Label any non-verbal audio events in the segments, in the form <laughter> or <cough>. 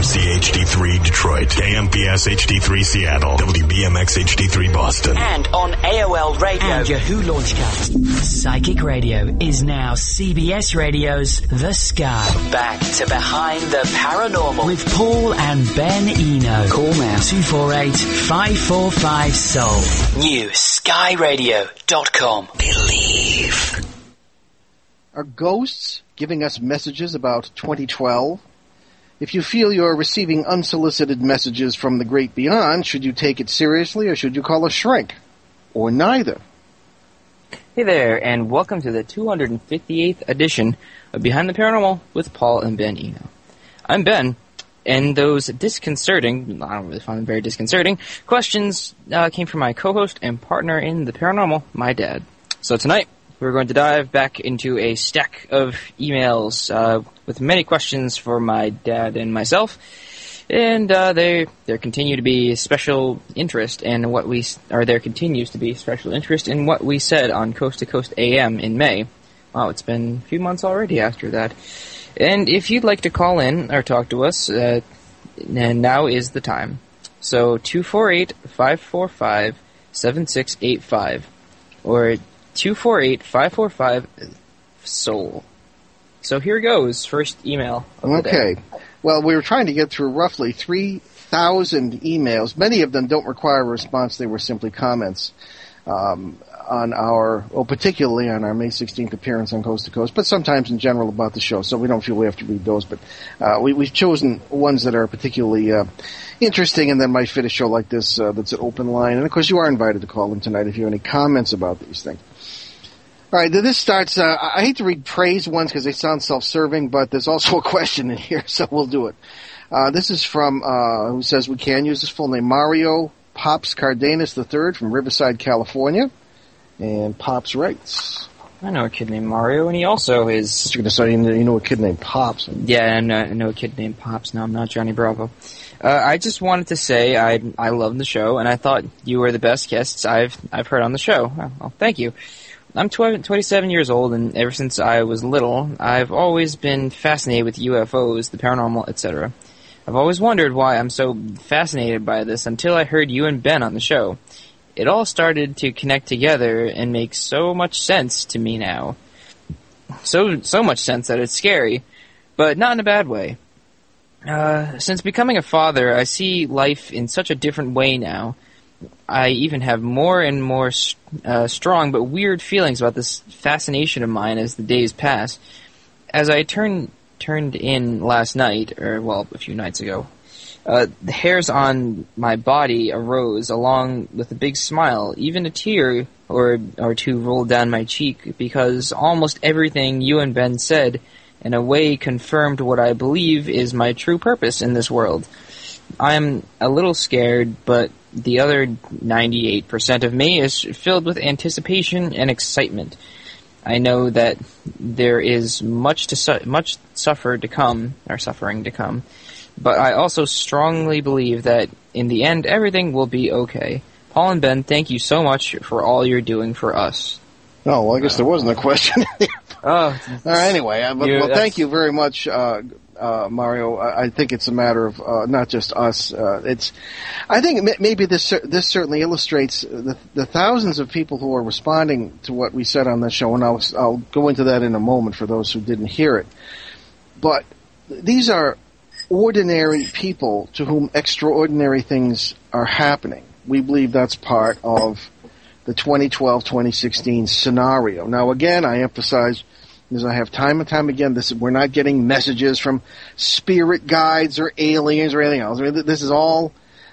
KMC HD3 Detroit, KMPS HD3 Seattle, WBMX HD3 Boston. And on AOL Radio and Yahoo Launchcast. Psychic Radio is now CBS Radio's The Sky. Back to Behind the Paranormal with Paul and Ben Eno. Call now 248 545 Soul. New skyradio.com. Believe. Are ghosts giving us messages about 2012? If you feel you're receiving unsolicited messages from the great beyond, should you take it seriously or should you call a shrink? Or neither? Hey there, and welcome to the 258th edition of Behind the Paranormal with Paul and Ben Eno. I'm Ben, and those disconcerting, I don't really find them very disconcerting, questions uh, came from my co-host and partner in the paranormal, my dad. So tonight, we're going to dive back into a stack of emails uh, with many questions for my dad and myself. And uh, there, there continue to be special interest in what we, or there continues to be special interest in what we said on Coast to Coast AM in May. Wow, it's been a few months already after that. And if you'd like to call in or talk to us, uh, now is the time. So 248 545 7685 or 248 545 SOUL. So here goes. First email. Okay. Well, we were trying to get through roughly 3,000 emails. Many of them don't require a response, they were simply comments. Um, on our, well, particularly on our May 16th appearance on Coast to Coast, but sometimes in general about the show. So we don't feel we have to read those, but uh, we, have chosen ones that are particularly uh, interesting and that might fit a show like this uh, that's an open line. And of course, you are invited to call in tonight if you have any comments about these things. All right, this starts. Uh, I hate to read praise ones because they sound self-serving, but there's also a question in here, <laughs> so we'll do it. Uh, this is from uh, who says we can use his full name Mario Pops Cardenas III from Riverside, California, and Pops writes. I know a kid named Mario, and he also is. You're going to say you know a kid named Pops. Yeah, I know, I know a kid named Pops. No, I'm not Johnny Bravo. Uh, I just wanted to say I I love the show, and I thought you were the best guests I've I've heard on the show. Well, thank you. I'm 12, 27 years old, and ever since I was little, I've always been fascinated with UFOs, the paranormal, etc. I've always wondered why I'm so fascinated by this until I heard you and Ben on the show. It all started to connect together and make so much sense to me now. So so much sense that it's scary, but not in a bad way. Uh, since becoming a father, I see life in such a different way now. I even have more and more uh, strong but weird feelings about this fascination of mine as the days pass. As I turned turned in last night, or well, a few nights ago, uh, the hairs on my body arose along with a big smile. Even a tear or or two rolled down my cheek because almost everything you and Ben said, in a way, confirmed what I believe is my true purpose in this world. I'm a little scared, but the other 98% of me is filled with anticipation and excitement. I know that there is much to su- much suffer to come, or suffering to come, but I also strongly believe that in the end everything will be okay. Paul and Ben, thank you so much for all you're doing for us. Oh, well, I guess there wasn't a question. <laughs> oh, anyway, uh, but, well, thank you very much, uh, uh, Mario. I, I, think it's a matter of uh, not just us. Uh, it's, I think maybe this this certainly illustrates the, the, thousands of people who are responding to what we said on the show, and I'll I'll go into that in a moment for those who didn't hear it. But these are ordinary people to whom extraordinary things are happening. We believe that's part of the 2012-2016 scenario. Now, again, I emphasize because I have time and time again, this we're not getting messages from spirit guides or aliens or anything else. This is all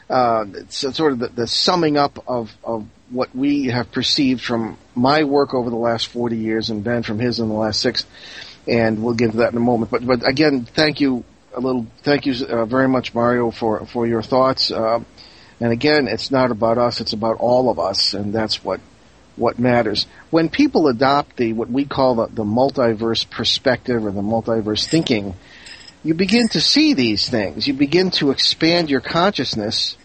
uh, sort of the, the, summing up of, of what we have perceived from my work over the last 40 years and Ben from his in the last six. And we'll get to that in a moment. But, but again, thank you a little, thank you uh, very much, Mario, for, for your thoughts. Uh, and again, it's not about us, it's about all of us, and that's what what matters. When people adopt the what we call the, the multiverse perspective or the multiverse thinking, you begin to see these things. You begin to expand your consciousness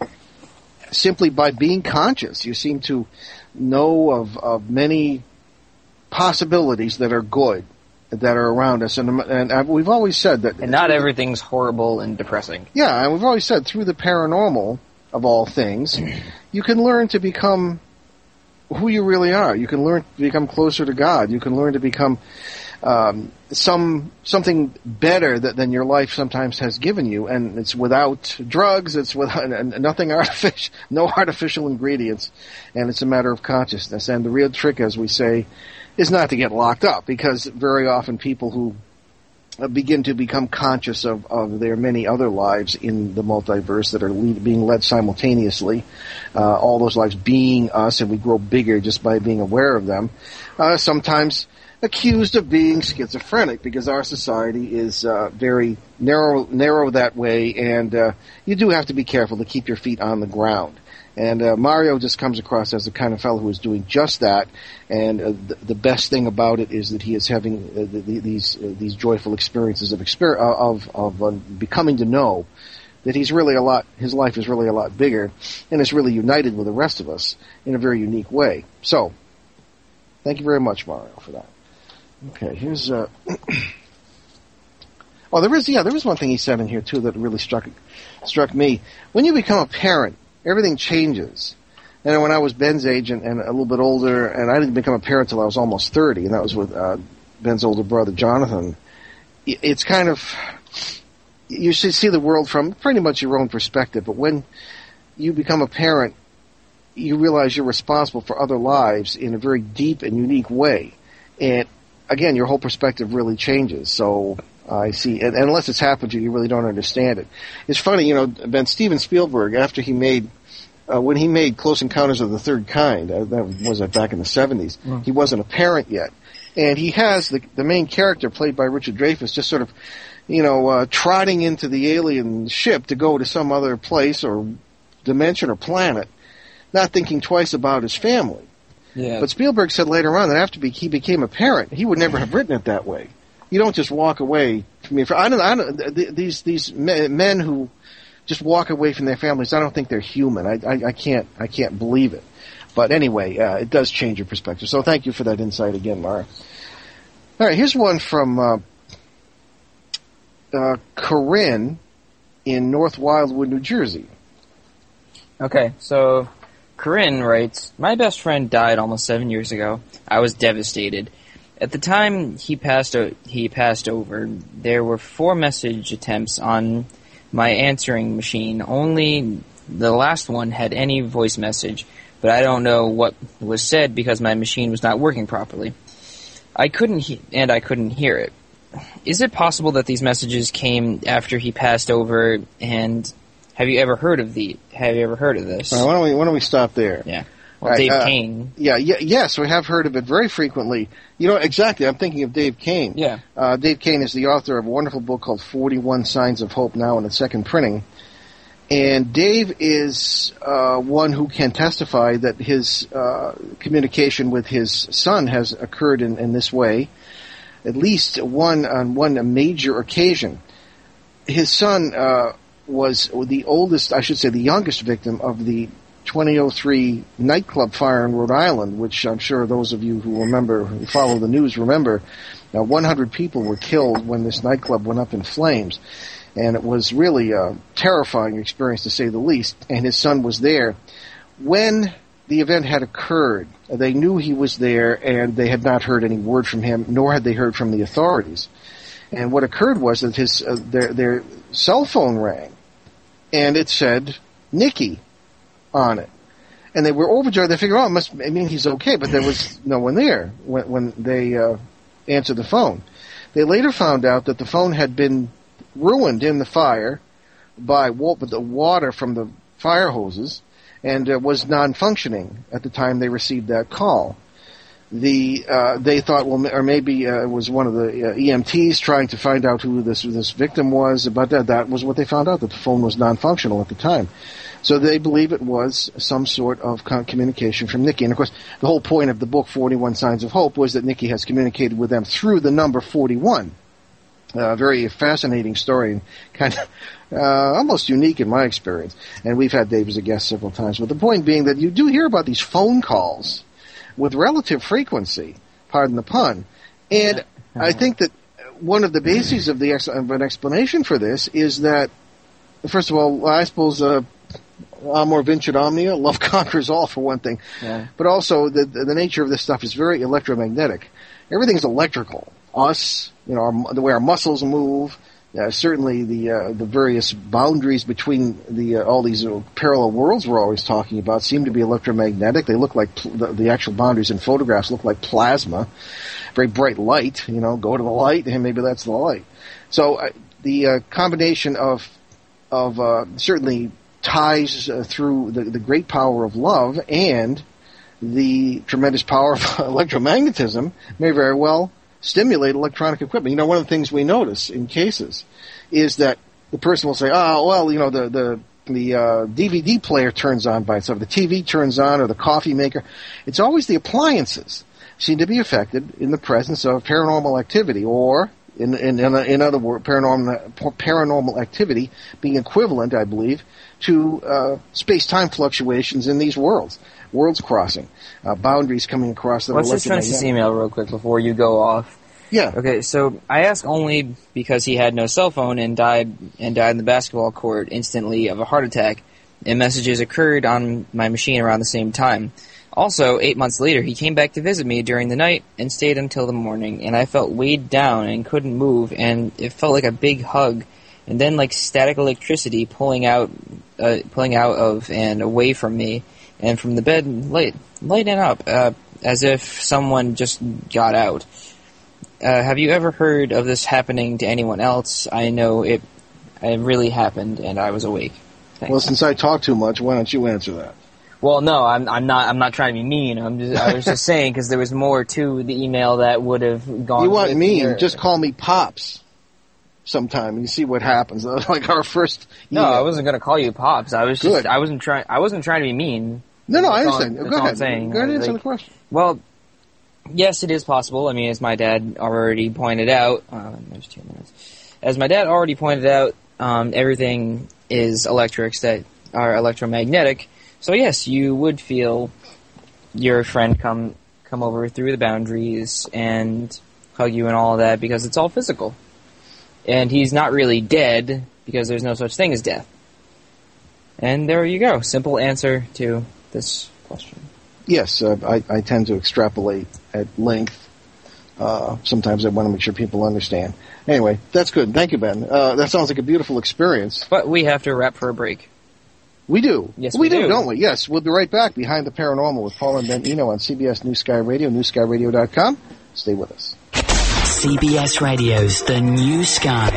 simply by being conscious. You seem to know of, of many possibilities that are good. that are around us, and and we've always said that. And not everything's horrible and depressing. Yeah, and we've always said through the paranormal of all things, you can learn to become who you really are. You can learn to become closer to God. You can learn to become um, some something better that, than your life sometimes has given you, and it's without drugs. It's without <laughs> nothing artificial, <laughs> no artificial ingredients, and it's a matter of consciousness. And the real trick, as we say, is not to get locked up, because very often people who begin to become conscious of, of their many other lives in the multiverse that are lead, being led simultaneously, uh, all those lives being us, and we grow bigger just by being aware of them. Uh, sometimes accused of being schizophrenic because our society is uh, very narrow, narrow that way, and uh, you do have to be careful to keep your feet on the ground. And uh, Mario just comes across as the kind of fellow who is doing just that. And uh, the, the, best thing about it is that he is having uh, the, the, these uh, these joyful experiences of exper- of of becoming to know that he's really a lot. His life is really a lot bigger, and is really united with the rest of us in a very unique way. So, thank you very much, Mario, for that. Okay, here's uh <clears throat> Oh, there is yeah, there is one thing he said in here too that really struck struck me. When you become a parent, everything changes. And when I was Ben's age and, and a little bit older, and I didn't become a parent until I was almost thirty, and that was with uh, Ben's older brother Jonathan. It's kind of you should see the world from pretty much your own perspective. But when you become a parent, you realize you're responsible for other lives in a very deep and unique way. And again, your whole perspective really changes. So I see, and, and unless it's happened to you, you really don't understand it. It's funny, you know, Ben Steven Spielberg, after he made, uh, when he made Close Encounters of the Third Kind, uh, that was that back in the 70s, mm. he wasn't a parent yet. And he has the, the main character played by Richard Dreyfuss just sort of, you know, uh, trotting into the alien ship to go to some other place or dimension or planet, not thinking twice about his family. Yeah. But Spielberg said later on that after he became a parent, he would never have written it that way. You don't just walk away from me. I don't. I don't. These these men who just walk away from their families. I don't think they're human. I I, I can't I can't believe it. But anyway, uh, it does change your perspective. So thank you for that insight again, Mara. All right, here's one from uh, uh, Corinne in North Wildwood, New Jersey. Okay, so Corinne writes, My best friend died almost seven years ago. I was devastated. At the time he passed, o- he passed over, there were four message attempts on my answering machine. Only the last one had any voice message, but I don't know what was said because my machine was not working properly. I couldn't, he- and I couldn't hear it. Is it possible that these messages came after he passed over and have you ever heard of the? Have you ever heard of this? why don't we Why don't we stop there? Yeah. Well, Dave uh, Kane. Yeah, yeah, yes, we have heard of it very frequently. You know, exactly. I'm thinking of Dave Kane. Yeah. Uh, Dave Kane is the author of a wonderful book called 41 Signs of Hope, now in its second printing. And Dave is uh, one who can testify that his uh, communication with his son has occurred in, in this way, at least one on one major occasion. His son uh, was the oldest, I should say, the youngest victim of the 2003 nightclub fire in Rhode Island, which I'm sure those of you who remember, who follow the news, remember. Now, 100 people were killed when this nightclub went up in flames, and it was really a terrifying experience to say the least. And his son was there when the event had occurred. They knew he was there, and they had not heard any word from him, nor had they heard from the authorities. And what occurred was that his uh, their their cell phone rang, and it said Nikki on it. And they were overjoyed. They figured, oh, it must I mean he's okay, but there was no one there when, when they uh, answered the phone. They later found out that the phone had been ruined in the fire by wa- the water from the fire hoses and uh, was non-functioning at the time they received that call the uh, they thought well or maybe uh, it was one of the uh, EMTs trying to find out who this this victim was but that that was what they found out that the phone was non-functional at the time. So they believe it was some sort of communication from Nikki. And of course the whole point of the book 41 Signs of Hope was that Nikki has communicated with them through the number 41 a uh, very fascinating story and kind of <laughs> uh, almost unique in my experience. And we've had Dave as a guest several times. But the point being that you do hear about these phone calls with relative frequency, pardon the pun. And I think that one of the bases of the ex- of an explanation for this is that, first of all, I suppose uh, amor vincit omnia, love <laughs> conquers all, for one thing. Yeah. But also, the the nature of this stuff is very electromagnetic. Everything's electrical. Us, you know, our, the way our muscles move. Uh, certainly, the uh, the various boundaries between the uh, all these uh, parallel worlds we're always talking about seem to be electromagnetic. They look like pl- the, the actual boundaries in photographs look like plasma, very bright light. You know, go to the light, and maybe that's the light. So uh, the uh, combination of of certainly ties through the, the great power of love and the tremendous power of <laughs> electromagnetism may very well stimulate electronic equipment. You know, one of the things we notice in cases is that the person will say, "Oh, well, you know, the the the uh, DVD player turns on by itself, the TV turns on, or the coffee maker." It's always the appliances seem to be affected in the presence of paranormal activity, or in in in, in other words, paranormal paranormal activity being equivalent, I believe, to uh, space-time fluctuations in these worlds, worlds crossing, uh, boundaries coming across. Let's just finish this email real quick before you go off. Yeah. Okay, so I ask only because he had no cell phone and died and died in the basketball court instantly of a heart attack, and messages occurred on my machine around the same time. Also, eight months later, he came back to visit me during the night and stayed until the morning, and I felt weighed down and couldn't move, and it felt like a big hug, and then like static electricity pulling out, uh, pulling out of and away from me, and from the bed, light, lighting up, uh, as if someone just got out. Uh, have you ever heard of this happening to anyone else? I know it, it really happened, and I was awake. Thanks. Well, since I talk too much, why don't you answer that? Well, no, I'm, I'm not. I'm not trying to be mean. I'm just. I was just <laughs> saying because there was more to the email that would have gone. You want mean? your- Just call me pops. Sometime and you see what happens. <laughs> like our first. No. I wasn't going to call you pops. I was just. I wasn't trying. I wasn't trying to be mean. No, no, I That's all- understand. Go all I'm ahead. saying. Go ahead and answer Like- the question. Well, yes, it is possible. I mean, as my dad already pointed out, uh, there's two minutes. As my dad already pointed out, um, everything is electrics that are electromagnetic. So yes, you would feel your friend come come over through the boundaries and hug you and all of that because it's all physical. And he's not really dead because there's no such thing as death. And there you go. Simple answer to this question. Yes, uh, I, I tend to extrapolate at length. Uh, sometimes I want to make sure people understand. Anyway, that's good. Thank you, Ben. Uh, that sounds like a beautiful experience. But we have to wrap for a break. We do. Yes, we, we do. don't we? Yes, we'll be right back behind the paranormal with Paul and Ben Eno on CBS New Sky Radio, newskyradio.com. Stay with us. CBS Radio's The New Sky.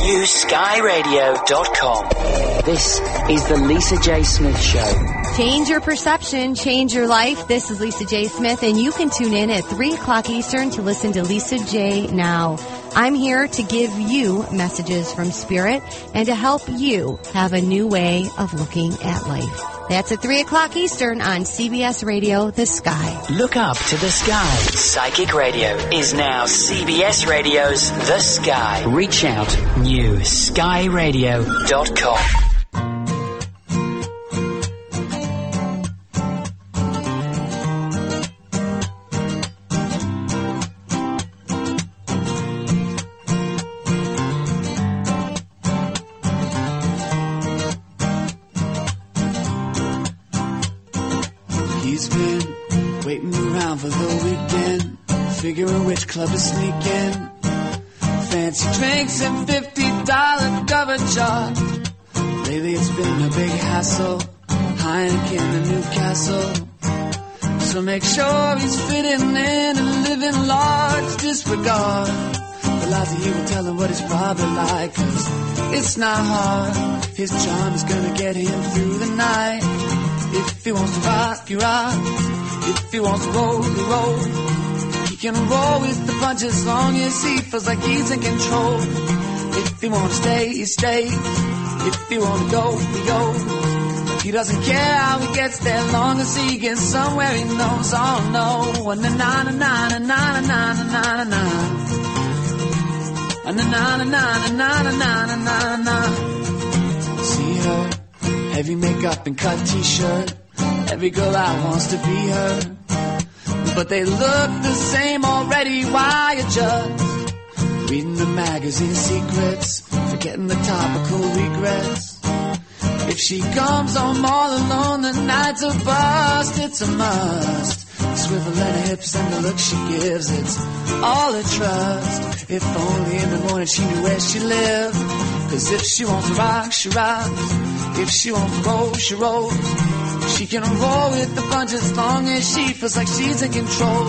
NewSkyRadio.com. This is the Lisa J. Smith Show. Change your perception, change your life. This is Lisa J. Smith, and you can tune in at 3 o'clock Eastern to listen to Lisa J. Now. I'm here to give you messages from Spirit and to help you have a new way of looking at life. That's at 3 o'clock Eastern on CBS Radio, The Sky. Look up to the sky. Psychic Radio is now CBS Radio's The Sky. Reach out, newskyradio.com. club to sneak in. Fancy drinks and fifty dollar cover charge. Lately it's been a big hassle, Heineken and Newcastle. So make sure he's fitting in and living large. Disregard the lies he will tell him what it's probably like. Cause it's not hard. His charm is gonna get him through the night. If he wants to rock, he rocks. If he wants to roll, he rolls. Can roll with the punch as long as he feels like he's in control. If he to stay, he stays. If he to go, he goes. He doesn't care how he gets there, long as he gets somewhere he knows. Oh no, na na na na na na na na. Na na na na na na na na na na na. See her, heavy makeup and cut t-shirt. Every girl out wants to be her. But they look the same already, why adjust? reading the magazine secrets, forgetting the topical regrets. If she comes home all alone, the night's a bust, it's a must. Swivel and her hips and the look she gives, it's all a trust. If only in the morning she knew where she lived. Cause if she wants to rock, she rocks. If she wants to roll, she rolls. She can roll with the bunch as long as she feels like she's in control.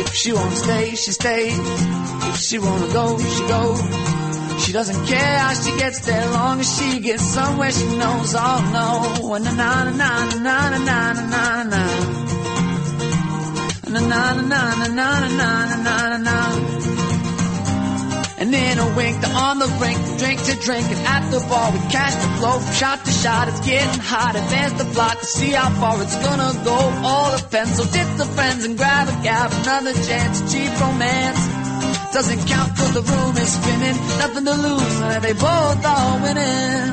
If she to stay, she stays. If she wanna go, she goes. She doesn't care how she gets there, long as she gets somewhere she knows. Oh no, na na na na na na na na na na na na na na na na na na na and in a wink, on the rink, drink to drink, and at the bar we catch the flow from shot to shot. It's getting hot, advance the plot to see how far it's gonna go. All depends, so dip the friends and grab a gap, another chance, cheap romance. Doesn't count cause the room is spinning, nothing to lose, and they both are winning.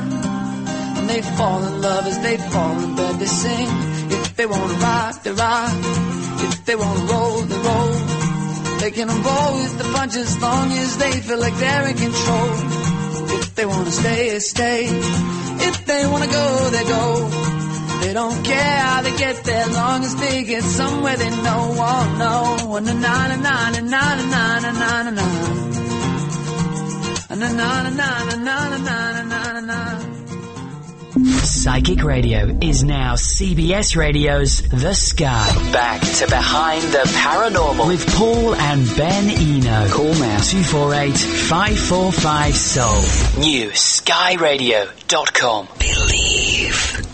And they fall in love as they fall in bed, they sing. If they wanna rock, they rock. If they wanna roll, they roll. They can roll with the punches as long as they feel like they're in control. If they wanna stay, stay. If they wanna go, they go. They don't care how they get there, long as they get somewhere they know. Oh no, na na na na na na na na na na na. Na na na na na na na na na na. Psychic Radio is now CBS Radio's The Sky. Back to Behind the Paranormal with Paul and Ben Eno. Call now 248-545-SOUL. New skyradio.com. Believe.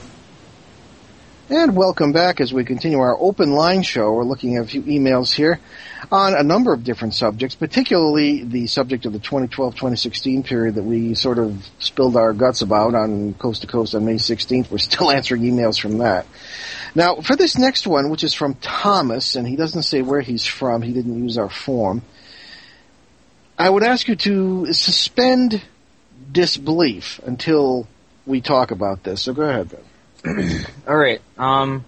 And welcome back as we continue our open line show. We're looking at a few emails here on a number of different subjects, particularly the subject of the 2012-2016 period that we sort of spilled our guts about on Coast to Coast on May 16th. We're still <laughs> answering emails from that. Now, for this next one, which is from Thomas, and he doesn't say where he's from, he didn't use our form, I would ask you to suspend disbelief until we talk about this. So go ahead, Ben. <clears throat> All right. Um,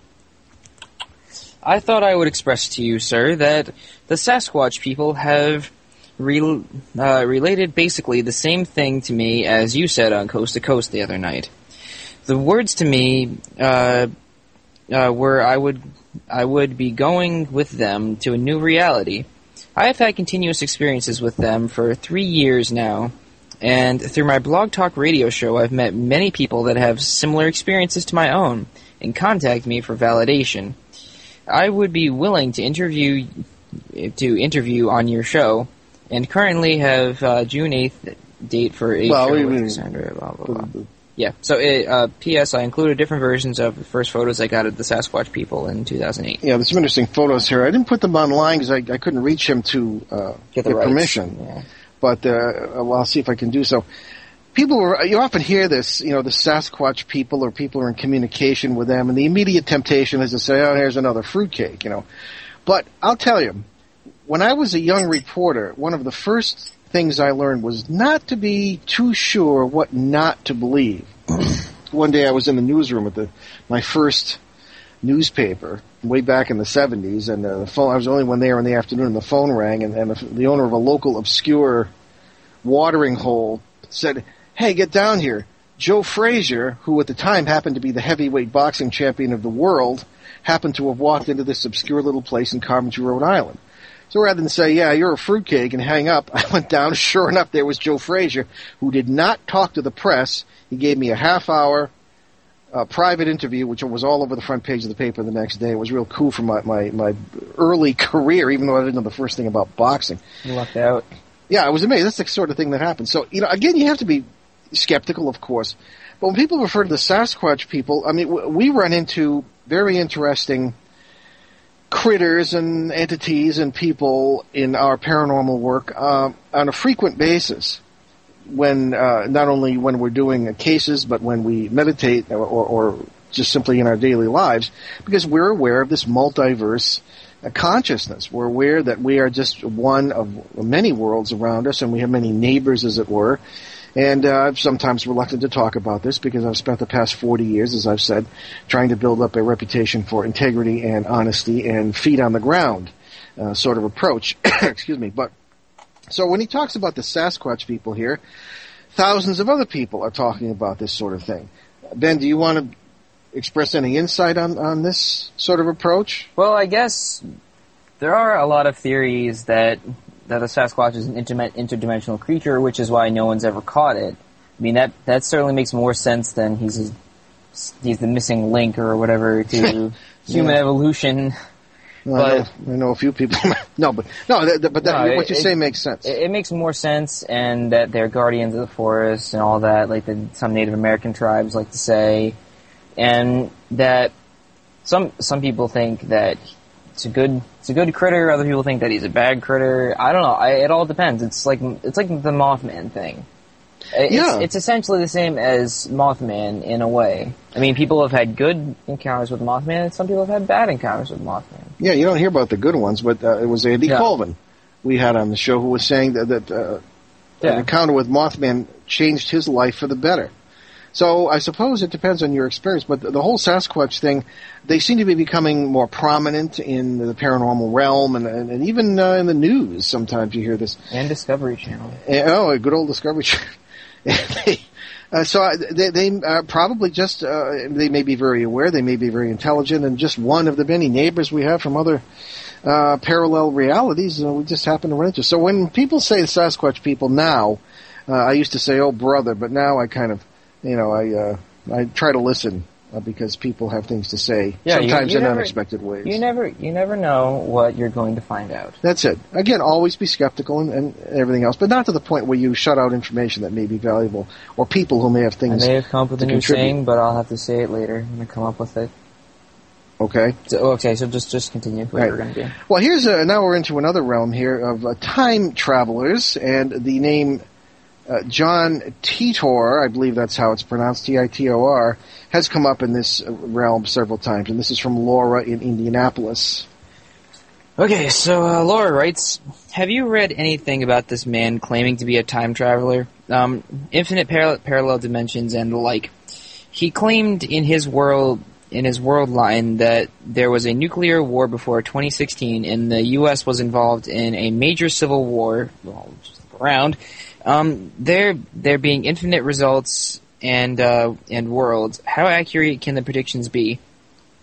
I thought I would express to you, sir, that the Sasquatch people have re- uh, related basically the same thing to me as you said on Coast to Coast the other night. The words to me uh, uh, were I would I would be going with them to a new reality. I have had continuous experiences with them for three years now, and through my blog talk radio show, I've met many people that have similar experiences to my own and contact me for validation. I would be willing to interview to interview on your show, and currently have uh, June eighth date for a well, show with Cassandra. Blah blah blah. Yeah. So, it, uh, P.S. I included different versions of the first photos I got of the Sasquatch people in 2008. Yeah, there's some interesting photos here. I didn't put them online because I, I, couldn't reach him to uh, get, the get permission. Yeah. But uh, well, I'll see if I can do so people are, you often hear this, you know, the Sasquatch people or people are in communication with them and the immediate temptation is to say, oh, here's another fruitcake, you know. But I'll tell you, when I was a young reporter, one of the first things I learned was not to be too sure what not to believe. <clears throat> one day I was in the newsroom at the, my first newspaper way back in the 70s and uh, the phone, I was the only one there in the afternoon and the phone rang and, and the, the owner of a local obscure watering hole said, hey, get down here. Joe Frazier, who at the time happened to be the heavyweight boxing champion of the world, happened to have walked into this obscure little place in Coventry, Rhode Island. So rather than say, yeah, you're a fruitcake and hang up, <laughs> I went down. Sure enough, there was Joe Frazier, who did not talk to the press. He gave me a half hour uh, private interview, which was all over the front page of the paper the next day. It was real cool for my, my, my early <laughs> career, even though I didn't know the first thing about boxing. You lucked out. Yeah, I was amazed. That's the sort of thing that happens. So, you know, again, you have to be skeptical, of course. But when people refer to the Sasquatch people, I mean, we run into very interesting critters and entities and people in our paranormal work uh, on a frequent basis. When uh, not only when we're doing cases, but when we meditate or, or, just simply in our daily lives, because we're aware of this multiverse uh, consciousness. We're aware that we are just one of many worlds around us, and we have many neighbors, as it were. And uh, I'm sometimes reluctant to talk about this because I've spent the past 40 years, as I've said, trying to build up a reputation for integrity and honesty and feet on the ground uh, sort of approach. <coughs> Excuse me. But So when he talks about the Sasquatch people here, thousands of other people are talking about this sort of thing. Ben, do you want to express any insight on, on this sort of approach? Well, I guess there are a lot of theories that that the Sasquatch is an interdimensional creature, which is why no one's ever caught it. I mean, that that certainly makes more sense than he's he's the missing link or whatever to <laughs> human yeah. evolution. Well, but I know, I know, a few people. <laughs> no, but no, but that, no, what you say makes sense. It, it, makes more sense, and that they're guardians of the forest and all that, like the, some Native American tribes like to say, and that some some people think that it's a good it's a good critter. Other people think that he's a bad critter. I don't know. I, it all depends. It's like it's like the Mothman thing. It's, yeah. it's essentially the same as Mothman in a way. I mean, people have had good encounters with Mothman, and some people have had bad encounters with Mothman. Yeah, you don't hear about the good ones, but uh, it was Andy yeah. Colvin we had on the show who was saying that, that uh, yeah. an encounter with Mothman changed his life for the better. So I suppose it depends on your experience, but the, the whole Sasquatch thing, they seem to be becoming more prominent in the paranormal realm and, and, and even uh, in the news. Sometimes you hear this. And Discovery Channel. And, oh, a good old Discovery <laughs> Channel. <laughs> uh, so they, they uh, probably just uh, they may be very aware, they may be very intelligent, and just one of the many neighbors we have from other uh, parallel realities. we just happen to run into. So when people say Sasquatch people now, uh, I used to say, "Oh brother," but now I kind of, you know, I uh, I try to listen uh, because people have things to say yeah, sometimes you, you in never, unexpected ways. You never you never know what you're going to find out. That's it. Again, always be skeptical and, and everything else, but not to the point where you shut out information that may be valuable or people who may have things. I may have come up with a new contribute. saying, but I'll have to say it later when I come up with it. Okay. So, okay, so just just continue what right. we're going to do. Well, here's a, now we're into another realm here of uh, time travelers, and the name uh, John Titor, I believe that's how it's pronounced, T-I-T-O-R, has come up in this realm several times, and this is from Laura in Indianapolis. Okay, so uh, Laura writes, "Have you read anything about this man claiming to be a time traveler? Um, infinite par- parallel dimensions and the like. He claimed in his world." In his world line, that there was a nuclear war before 2016, and the U.S. was involved in a major civil war, well, around, um, there, there being infinite results and uh, and worlds, how accurate can the predictions be?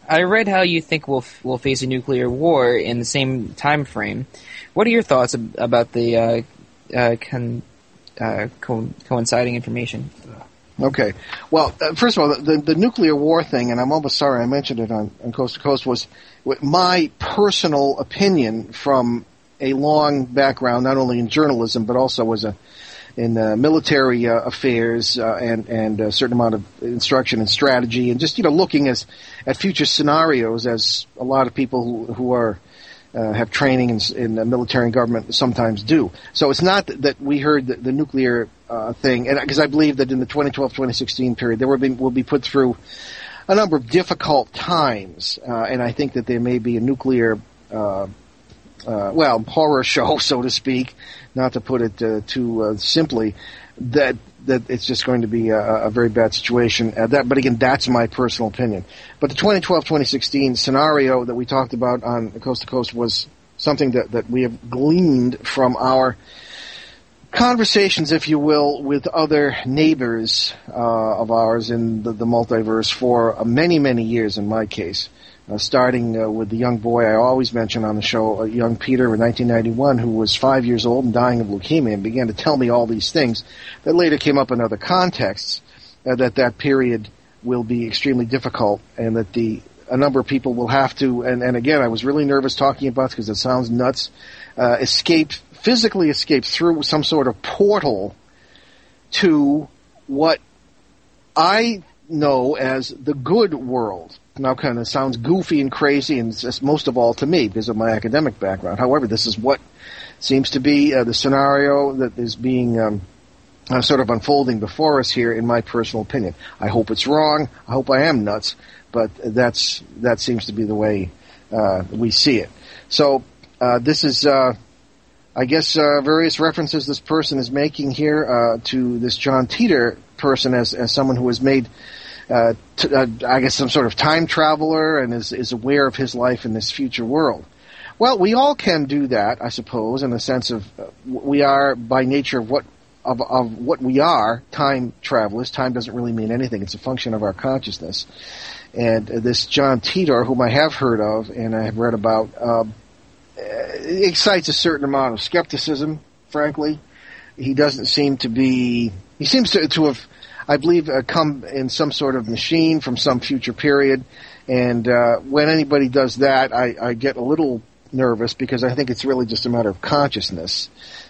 I read how you think we'll we'll face a nuclear war in the same time frame. What are your thoughts ab- about the uh, uh, con- uh, co- coinciding information? Okay. Well, uh, first of all, the, the, nuclear war thing, and I'm almost sorry I mentioned it on, on Coast to Coast, was my personal opinion from a long background, not only in journalism, but also as a in uh, military uh, affairs uh, and and a certain amount of instruction and strategy, and just you know looking as at future scenarios, as a lot of people who, who are uh, have training in, in, the military and government sometimes do. So it's not that, we heard the, the nuclear uh, thing, and because I believe that in the 2012-2016 period, there will be will be put through a number of difficult times, uh, and I think that there may be a nuclear. Uh, well, horror show, <laughs> so to speak, not to put it uh, too uh, simply, that that it's just going to be a, a very bad situation. Uh, that, but again, that's my personal opinion. But the 2012-2016 scenario that we talked about on Coast to Coast was something that, that we have gleaned from our conversations, if you will, with other neighbors uh, of ours in the, the multiverse for many, many years. In my case, uh, starting uh, with the young boy I always mention on the show, uh, young Peter in 1991, who was five years old and dying of leukemia, and began to tell me all these things that later came up in other contexts. Uh, that that period will be extremely difficult, and that the a number of people will have to. And, and again, I was really nervous talking about because it sounds nuts. Uh, escape physically escape through some sort of portal to what I know as the good world now kind of sounds goofy and crazy, and most of all to me because of my academic background. However, this is what seems to be uh, the scenario that is being um, uh, sort of unfolding before us here, in my personal opinion. I hope it's wrong. I hope I am nuts, but that's that seems to be the way uh, we see it. So uh, this is. Uh, I guess uh, various references this person is making here to this John Titor person as, as someone who has made uh, t- uh, I guess some sort of time traveler and is, is aware of his life in this future world. Well, we all can do that, I suppose, in the sense of uh, we are by nature of what of, of what we are, time travelers. Time doesn't really mean anything; it's a function of our consciousness. And uh, this John Titor, whom I have heard of and I have read about, uh, excites a certain amount of skepticism. Frankly, he doesn't seem to be. He seems to, to have, I believe, uh, come in some sort of machine from some future period. And uh, when anybody does that, I, I get a little nervous because I think it's really just a matter of consciousness,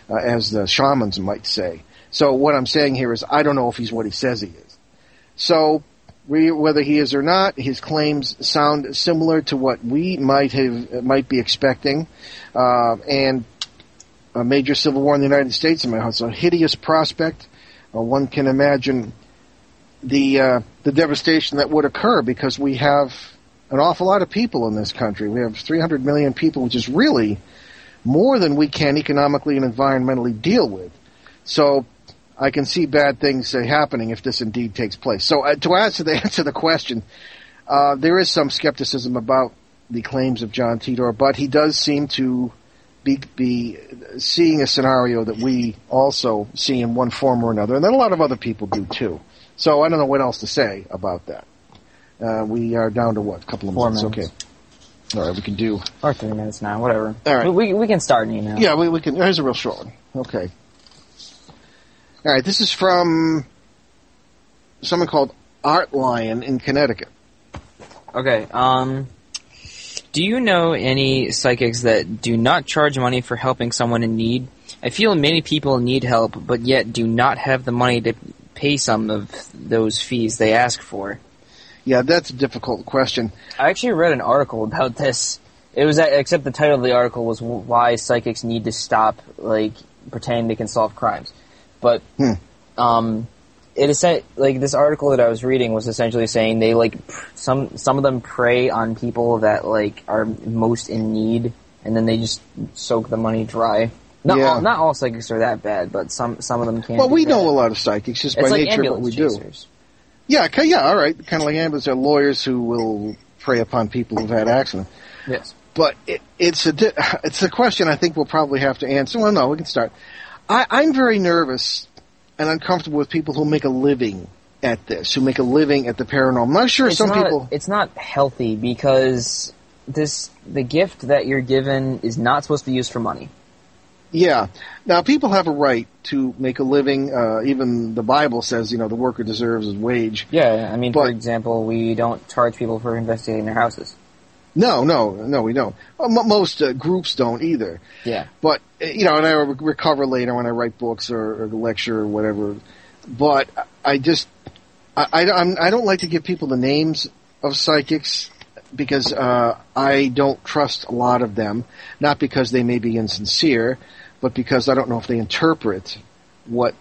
uh, as the shamans might say. So what I'm saying here is I don't know if he's what he says he is. So we, whether he is or not, his claims sound similar to what we might have might be expecting, uh, and a major civil war in the United States. It's a hideous prospect. Uh, one can imagine the uh, the devastation that would occur because we have an awful lot of people in this country. We have 300 million people, which is really more than we can economically and environmentally deal with. So I can see bad things uh, happening if this indeed takes place. So uh, to answer the <laughs> answer the question, uh, there is some skepticism about the claims of John Titor, but he does seem to be, be seeing a scenario that we also see in one form or another, and then a lot of other people do too. So I don't know what else to say about that. Uh, we are down to what? A couple of Four minutes. minutes. Okay. All right, we can do. Or three minutes now, whatever. All right. We, we can start an email. Yeah, we, we can. Here's a real short one. Okay. All right, this is from someone called Art Lion in Connecticut. Okay, um, do you know any psychics that do not charge money for helping someone in need? I feel many people need help, but yet do not have the money to pay some of those fees they ask for. Yeah, that's a difficult question. I actually read an article about this. It was except the title of the article was why psychics need to stop like pretending they can solve crimes. But hmm. um, it is like this article that I was reading was essentially saying they like some some of them prey on people that like are most in need, and then they just soak the money dry. Not yeah. all, not all psychics are that bad, but some some of them can. Well, we know a lot of psychics just it's by like nature of what we chasers. do. Yeah, okay, yeah, all right. Kind of like ambulance, are lawyers who will prey upon people who've had accidents. Yes, but it, it's a <sighs> it's a question I think we'll probably have to answer. Well, no, we can start. I, I'm very nervous and uncomfortable with people who make a living at this, who make a living at the paranormal. I'm not sure it's some not, people. It's not healthy because this the gift that you're given is not supposed to be used for money. Yeah. Now people have a right to make a living. Uh, even the Bible says, you know, the worker deserves his wage. Yeah. I mean, but, for example, we don't charge people for investigating their houses. No, no, no, we don't. Most uh, groups don't either. Yeah. But uh, you know, and I recover later when I write books or, or lecture or whatever. But I just, I, I, I'm, I don't like to give people the names of psychics because uh, I don't trust a lot of them. Not because they may be insincere, but because I don't know if they interpret what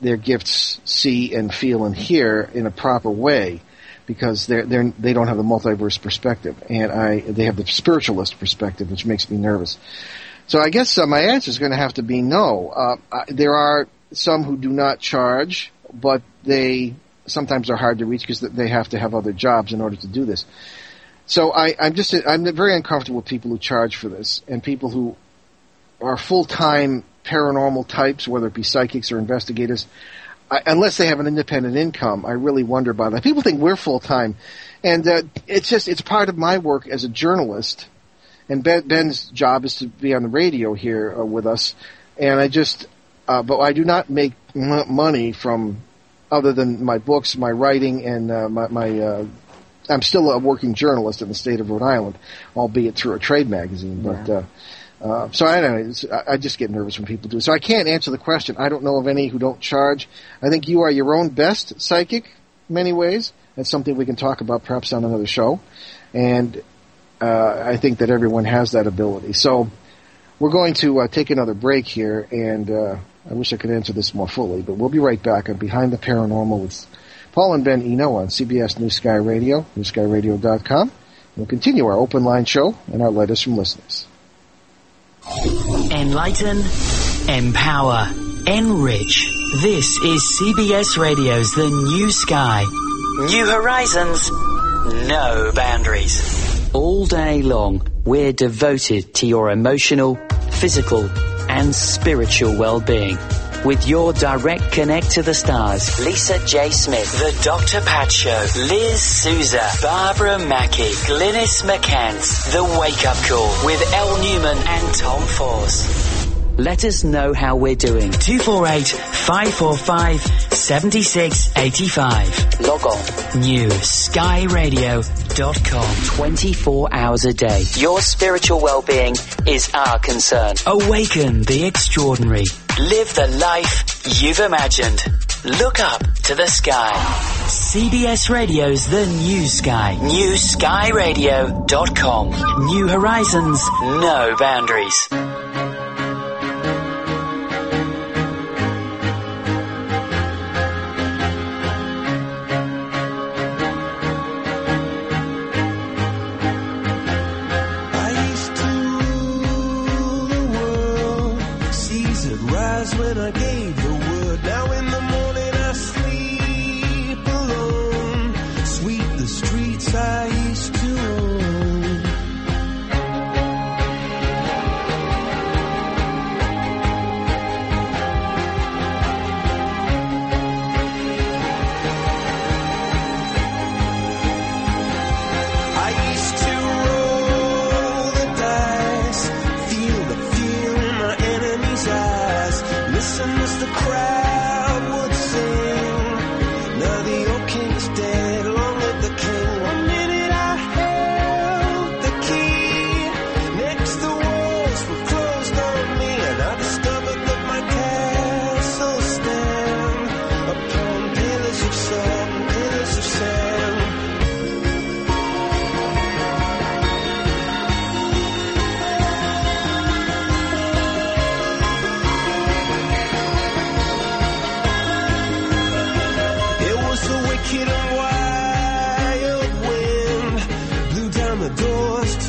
their gifts see and feel and hear in a proper way because they're, they're, they don't have the multiverse perspective, and I they have the spiritualist perspective, which makes me nervous. So I guess uh, my answer is going to have to be no. Uh, I, there are some who do not charge, but they sometimes are hard to reach because they have to have other jobs in order to do this. So I, I'm just I'm very uncomfortable with people who charge for this and people who are full time paranormal types, whether it be psychics or investigators. I, unless they have an independent income, I really wonder about that. People think we're full time, and uh, it's just it's part of my work as a journalist. And ben, Ben's job is to be on the radio here uh, with us, and I just, uh, but I do not make m- money from other than my books, my writing, and uh, my. my uh, I'm still a working journalist in the state of Rhode Island, albeit through a trade magazine, but. Yeah. Uh, uh, so I don't know. I just get nervous when people do. So I can't answer the question. I don't know of any who don't charge. I think you are your own best psychic, many ways. That's something we can talk about perhaps on another show. And uh, I think that everyone has that ability. So we're going to uh, take another break here, and uh, I wish I could answer this more fully, but we'll be right back on Behind the Paranormal with Paul and Ben Eno on CBS New Sky Radio, newskyradio.com. We'll continue our open line show and our letters from listeners. Enlighten, empower, enrich. This is CBS Radio's The New Sky. New horizons, no boundaries. All day long we're devoted to your emotional, physical, and spiritual well-being. With your direct connect to the stars, Lisa J. Smith, The Dr. Pat Show, Liz Souza, Barbara Mackey, Glynis McCants, The Wake Up Call with El Newman and Tom Force. Let us know how we're doing. 248 545 7685. Log on. New skyradio.com. 24 hours a day. Your spiritual well-being is our concern. Awaken the extraordinary. Live the life you've imagined. Look up to the sky. CBS Radio's The New Sky. NewSkyRadio.com. New horizons, no boundaries. when I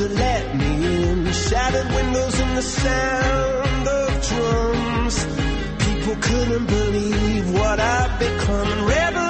to let me in. Shattered windows and the sound of drums. People couldn't believe what I've become. Rebel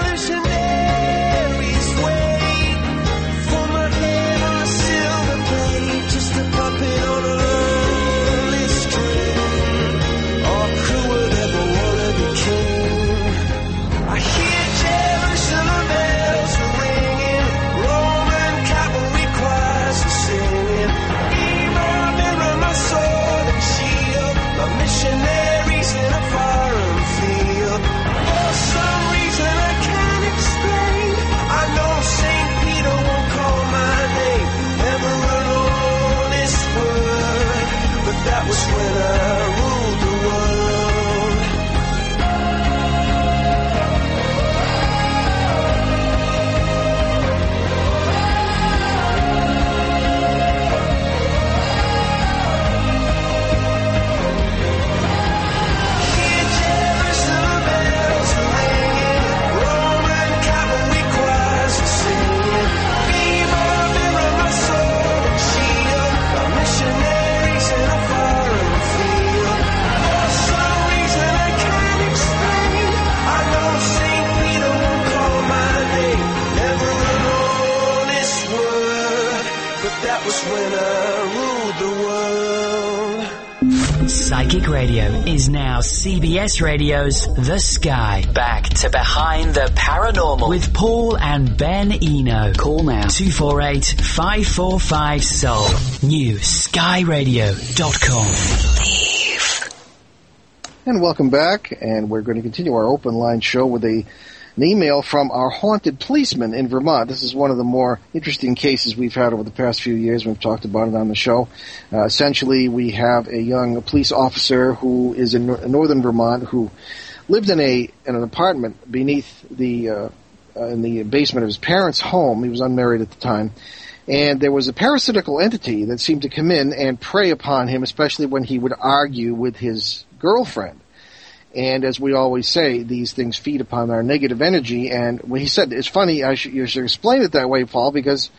CBS Radio's The Sky. Back to Behind the Paranormal with Paul and Ben Eno. Call now 248 545 Soul. New skyradio.com. And welcome back, and we're going to continue our open line show with a an email from our haunted policeman in Vermont. This is one of the more interesting cases we've had over the past few years. We've talked about it on the show. Uh, essentially, we have a young police officer who is in northern Vermont who lived in a in an apartment beneath the uh, uh, in the basement of his parents' home. He was unmarried at the time. And there was a parasitical entity that seemed to come in and prey upon him, especially when he would argue with his girlfriend. And as we always say, these things feed upon our negative energy. And when he said, it's funny, I should, you should explain it that way, Paul, because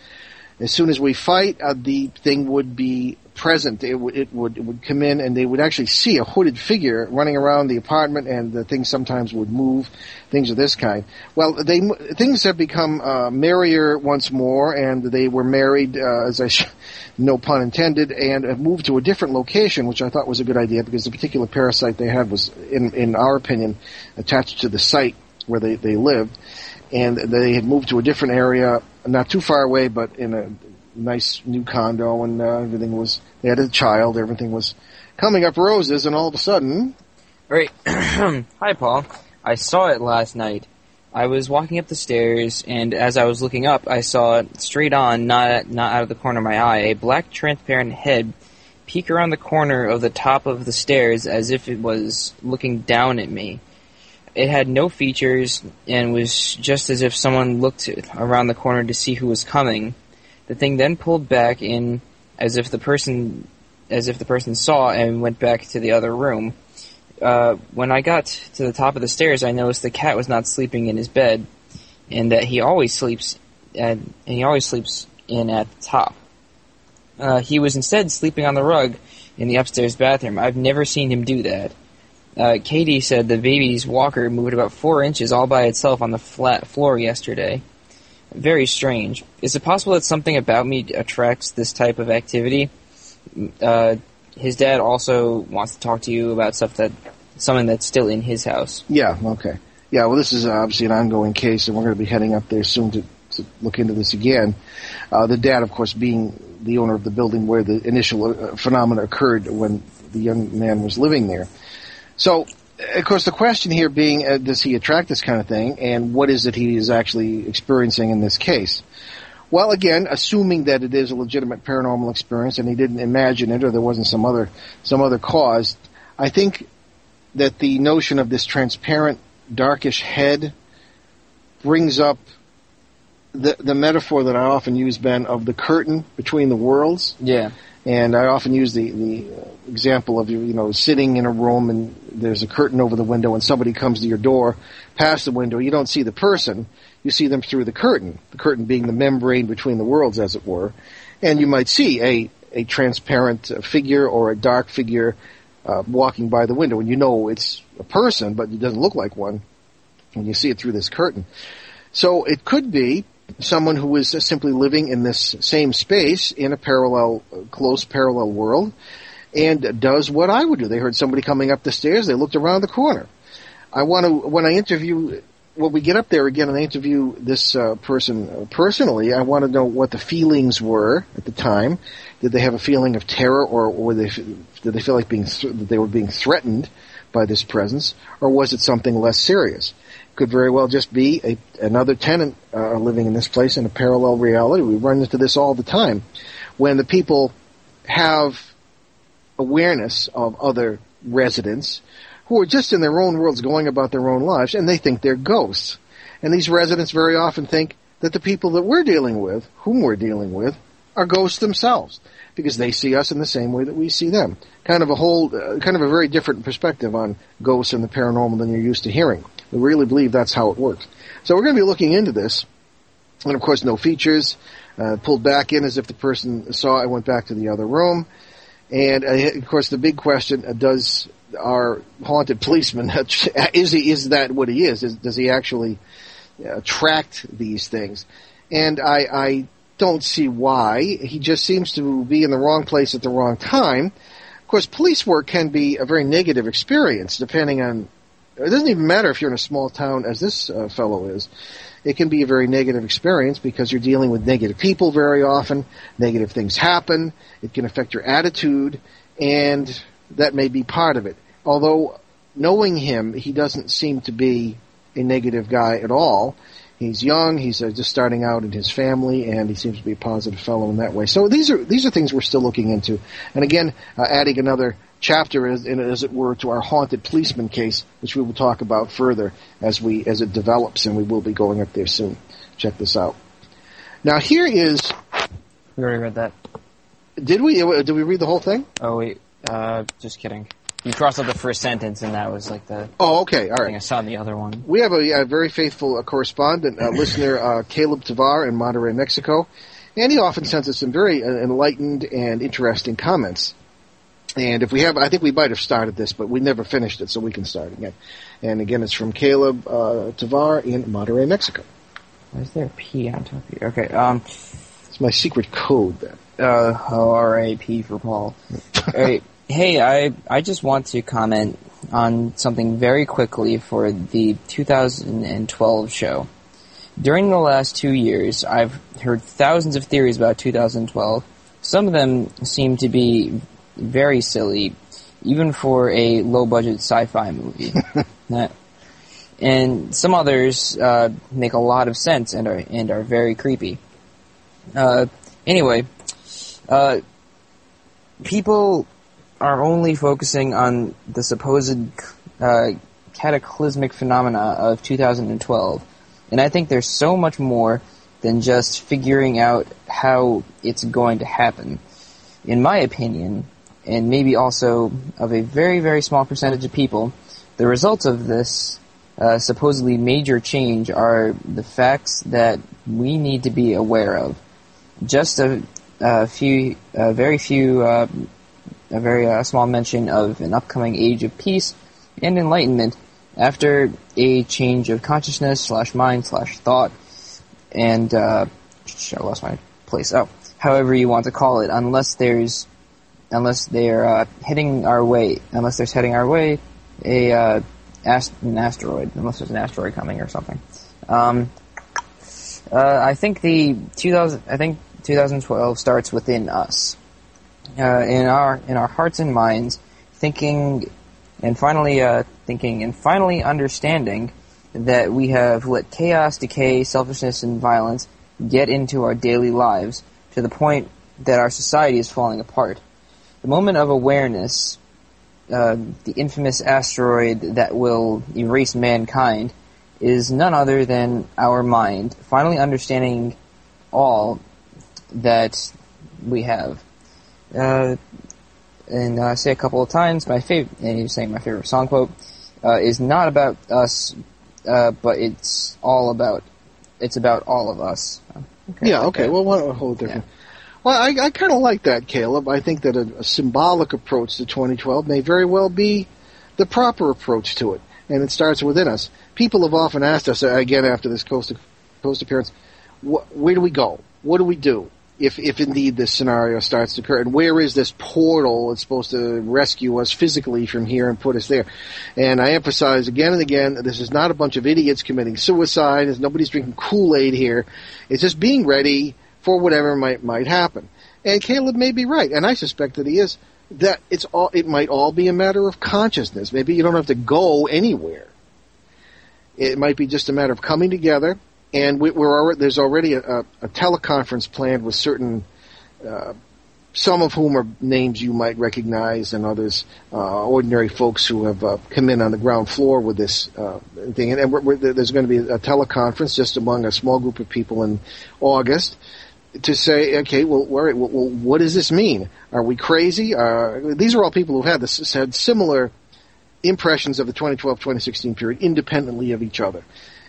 as soon as we fight, uh, the thing would be present. It, w- it would it would come in, and they would actually see a hooded figure running around the apartment, and the things sometimes would move, things of this kind. Well, they things have become uh, merrier once more, and they were married, uh, as I, sh- no pun intended, and have moved to a different location, which I thought was a good idea because the particular parasite they had was, in in our opinion, attached to the site where they they lived, and they had moved to a different area, not too far away, but in a nice new condo and uh, everything was, they had a child, everything was coming up roses and all of a sudden. Right. <clears throat> Hi, Paul. I saw it last night. I was walking up the stairs, and as I was looking up, I saw straight on, not not out of the corner of my eye, a black transparent head peek around the corner of the top of the stairs as if it was looking down at me. It had no features and was just as if someone looked around the corner to see who was coming. The thing then pulled back in as if the person as if the person saw and went back to the other room. Uh, when I got to the top of the stairs, I noticed the cat was not sleeping in his bed, and that he always sleeps at, and he always sleeps in at the top. Uh, he was instead sleeping on the rug in the upstairs bathroom. I've never seen him do that. Uh, Katie said the baby's walker moved about four inches all by itself on the flat floor yesterday very strange. Is it possible that something about me attracts this type of activity? Uh, his dad also wants to talk to you about stuff that something that's still in his house. Yeah. Okay. Yeah. Well, this is obviously an ongoing case, and we're going to be heading up there soon to, to look into this again. Uh, the dad, of course, being the owner of the building where the initial uh, phenomena occurred when the young man was living there. So of course, the question here being, uh, does he attract this kind of thing, and what is it he is actually experiencing in this case? Well, again, assuming that it is a legitimate paranormal experience, and he didn't imagine it, or there wasn't some other some other cause, I think that the notion of this transparent, darkish head brings up the the metaphor that I often use, Ben, of the curtain between the worlds. Yeah. And I often use the, the example of you, you know, sitting in a room and there's a curtain over the window and somebody comes to your door past the window. You don't see the person. You see them through the curtain. The curtain being the membrane between the worlds, as it were. And you might see a, a transparent figure or a dark figure uh, walking by the window and you know it's a person, but it doesn't look like one. And you see it through this curtain. So it could be someone who is simply living in this same space in a parallel, close parallel world, and does what I would do. They heard somebody coming up the stairs. They looked around the corner. I want to when I interview when we get up there again and I interview this uh, person personally, I want to know what the feelings were at the time. Did they have a feeling of terror, or, or they did they feel like being th- that they were being threatened by this presence, or was it something less serious? Could very well just be a, another tenant uh, living in this place in a parallel reality. We run into this all the time. When the people have awareness of other residents who are just in their own worlds going about their own lives and they think they're ghosts. And these residents very often think that the people that we're dealing with, whom we're dealing with, are ghosts themselves because they see us in the same way that we see them. Kind of a whole, uh, kind of a very different perspective on ghosts and the paranormal than you're used to hearing. We really believe that's how it works. So we're going to be looking into this. And of course, no features. Uh, pulled back in as if the person saw I went back to the other room. And uh, of course, the big question: uh, Does our haunted policeman <laughs> is he is that what he is? is does he actually uh, track these things? And I, I don't see why. He just seems to be in the wrong place at the wrong time. Of course, police work can be a very negative experience, depending on it doesn't even matter if you're in a small town as this uh, fellow is. It can be a very negative experience because you're dealing with negative people very often. Negative things happen. It can affect your attitude, and that may be part of it. Although knowing him, he doesn't seem to be a negative guy at all. He's young. He's uh, just starting out in his family, and he seems to be a positive fellow in that way. So these are these are things we're still looking into. And again, uh, adding another chapter, as, as it were, to our haunted policeman case, which we will talk about further as we as it develops, and we will be going up there soon. Check this out. Now here is. We already read that. Did we? Uh, did we read the whole thing? Oh wait, uh, just kidding. You crossed out the first sentence, and that was like the. Oh, okay, all right. I saw in the other one. We have a, a very faithful uh, correspondent, uh, listener, uh, Caleb Tavar in Monterrey, Mexico. and he often sends us some very uh, enlightened and interesting comments. And if we have, I think we might have started this, but we never finished it, so we can start again. And again, it's from Caleb uh, Tavar in Monterrey, Mexico. Why is there a P on top here? Okay, um, it's my secret code. Then. Uh, R-A-P for Paul. <laughs> Alright, hey, I, I just want to comment on something very quickly for the 2012 show. During the last two years, I've heard thousands of theories about 2012. Some of them seem to be very silly, even for a low-budget sci-fi movie. <laughs> and some others uh, make a lot of sense and are and are very creepy. Uh, anyway, uh, people are only focusing on the supposed uh, cataclysmic phenomena of 2012, and I think there's so much more than just figuring out how it's going to happen. In my opinion, and maybe also of a very, very small percentage of people, the results of this uh, supposedly major change are the facts that we need to be aware of. Just a, a few, a very few, uh, a very uh, small mention of an upcoming age of peace and enlightenment after a change of consciousness slash mind slash thought and uh, I lost my place. Oh, however you want to call it, unless there's unless they're uh, hitting our way, unless there's heading our way, a uh, ast- an asteroid, unless there's an asteroid coming or something. Um, uh, I think the 2000, I think 2012 starts within us, uh, in our in our hearts and minds, thinking, and finally uh, thinking, and finally understanding that we have let chaos, decay, selfishness, and violence get into our daily lives to the point that our society is falling apart. The moment of awareness, uh, the infamous asteroid that will erase mankind, is none other than our mind finally understanding all that we have. Uh, and I say a couple of times, my favorite, and you're saying my favorite song quote, uh, is not about us, uh, but it's all about, it's about all of us. Okay, yeah, okay, well, what a whole different. Yeah. Well, I, I kind of like that, Caleb. I think that a, a, symbolic approach to 2012 may very well be the proper approach to it, and it starts within us. People have often asked us, uh, again after this coast to coast appearance, wh- where do we go? What do we do if, if indeed this scenario starts to occur? And where is this portal that's supposed to rescue us physically from here and put us there? And I emphasize again and again, that this is not a bunch of idiots committing suicide. Nobody's drinking Kool-Aid here. It's just being ready for whatever might might happen. And Caleb may be right, and I suspect that he is. That it's all it might all be a matter of consciousness. Maybe you don't have to go anywhere. It might be just a matter of coming together, and we, are already, there's already a, a, a, teleconference planned with certain. Uh, some of whom are names you might recognize, and others uh, ordinary folks who have uh, come in on the ground floor with this uh, thing. And, and we're, we're, there's going to be a teleconference just among a small group of people in August to say, okay, well, well, well, what does this mean? Are we crazy? Uh, these are all people who've had this, had similar impressions of the 2012-2016 period independently of each other.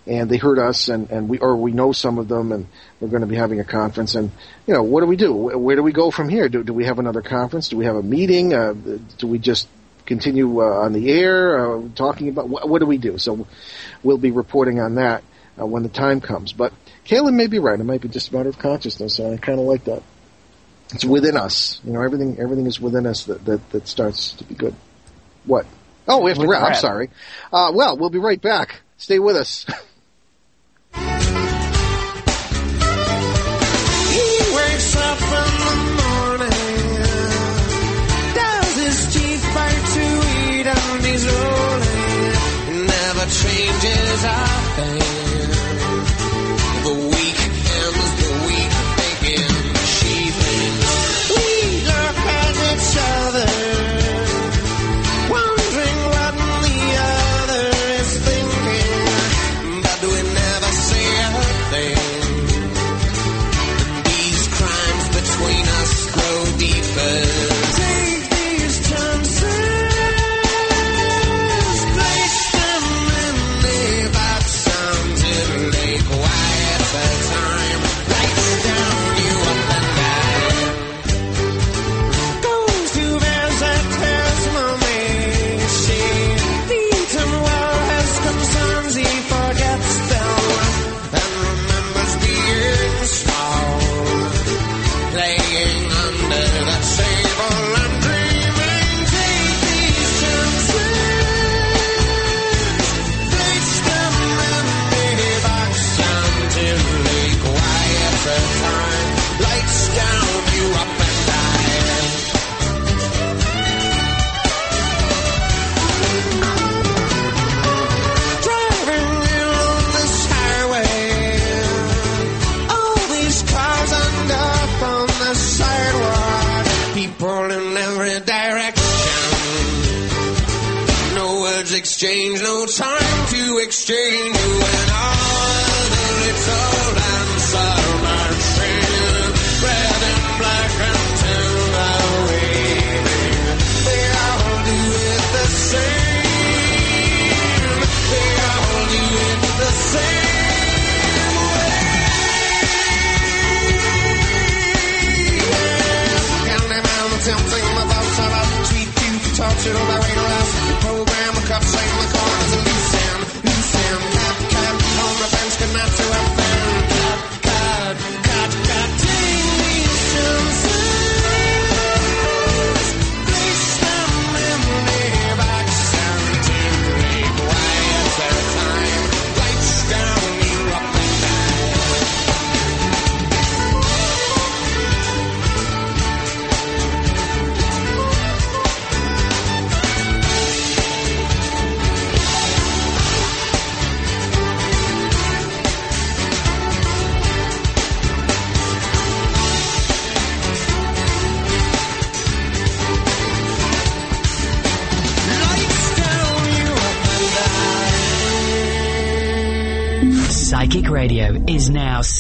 And they heard us and, and we, or we know some of them and we're going to be having a conference and, you know, what do we do? Where do we go from here? Do, do we have another conference? Do we have a meeting? Uh, do we just continue uh, on the air uh, talking about what, what do we do? So we'll be reporting on that uh, when the time comes. But Caleb may be right. It might be just a matter of consciousness. and I kind of like that. It's within us. You know, everything everything is within us that that, that starts to be good. What? Oh, we have to wrap. I'm sorry. Uh, well, we'll be right back. Stay with us. changes our thing. To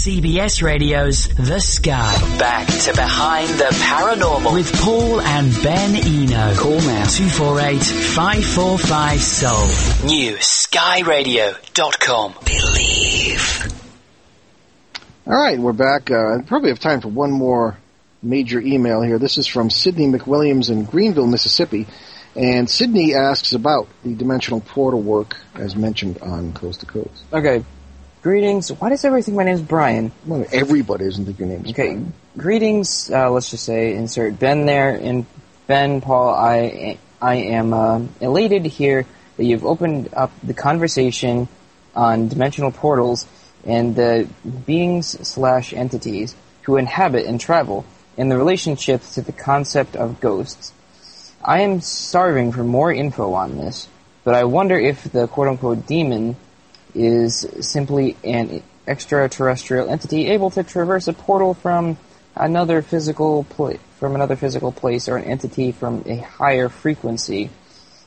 CBS Radio's The Sky. Back to Behind the Paranormal with Paul and Ben Eno. Call now 248 Soul. New skyradio.com. Believe. All right, we're back. Uh, probably have time for one more major email here. This is from Sydney McWilliams in Greenville, Mississippi. And Sydney asks about the dimensional portal work as mentioned on Coast to Coast. Okay. Greetings. Why does everybody think my name's Brian? Well, everybody doesn't think your name's Okay. Brian. Greetings. Uh, let's just say insert Ben there. And Ben, Paul, I I am uh, elated to hear that you've opened up the conversation on dimensional portals and the beings slash entities who inhabit and travel, and the relationships to the concept of ghosts. I am starving for more info on this, but I wonder if the quote unquote demon is simply an extraterrestrial entity able to traverse a portal from another physical pla- from another physical place or an entity from a higher frequency.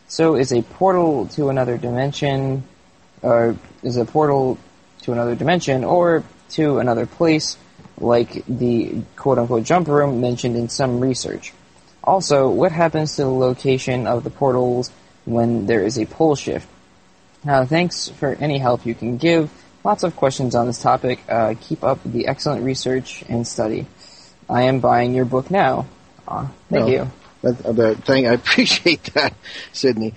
So is a portal to another dimension or is a portal to another dimension or to another place like the quote unquote jump room mentioned in some research. Also, what happens to the location of the portals when there is a pole shift? Uh, thanks for any help you can give. Lots of questions on this topic. Uh, keep up the excellent research and study. I am buying your book now. Uh, thank Well, you. That, uh, that thing, I <laughs> appreciate that, Sydney.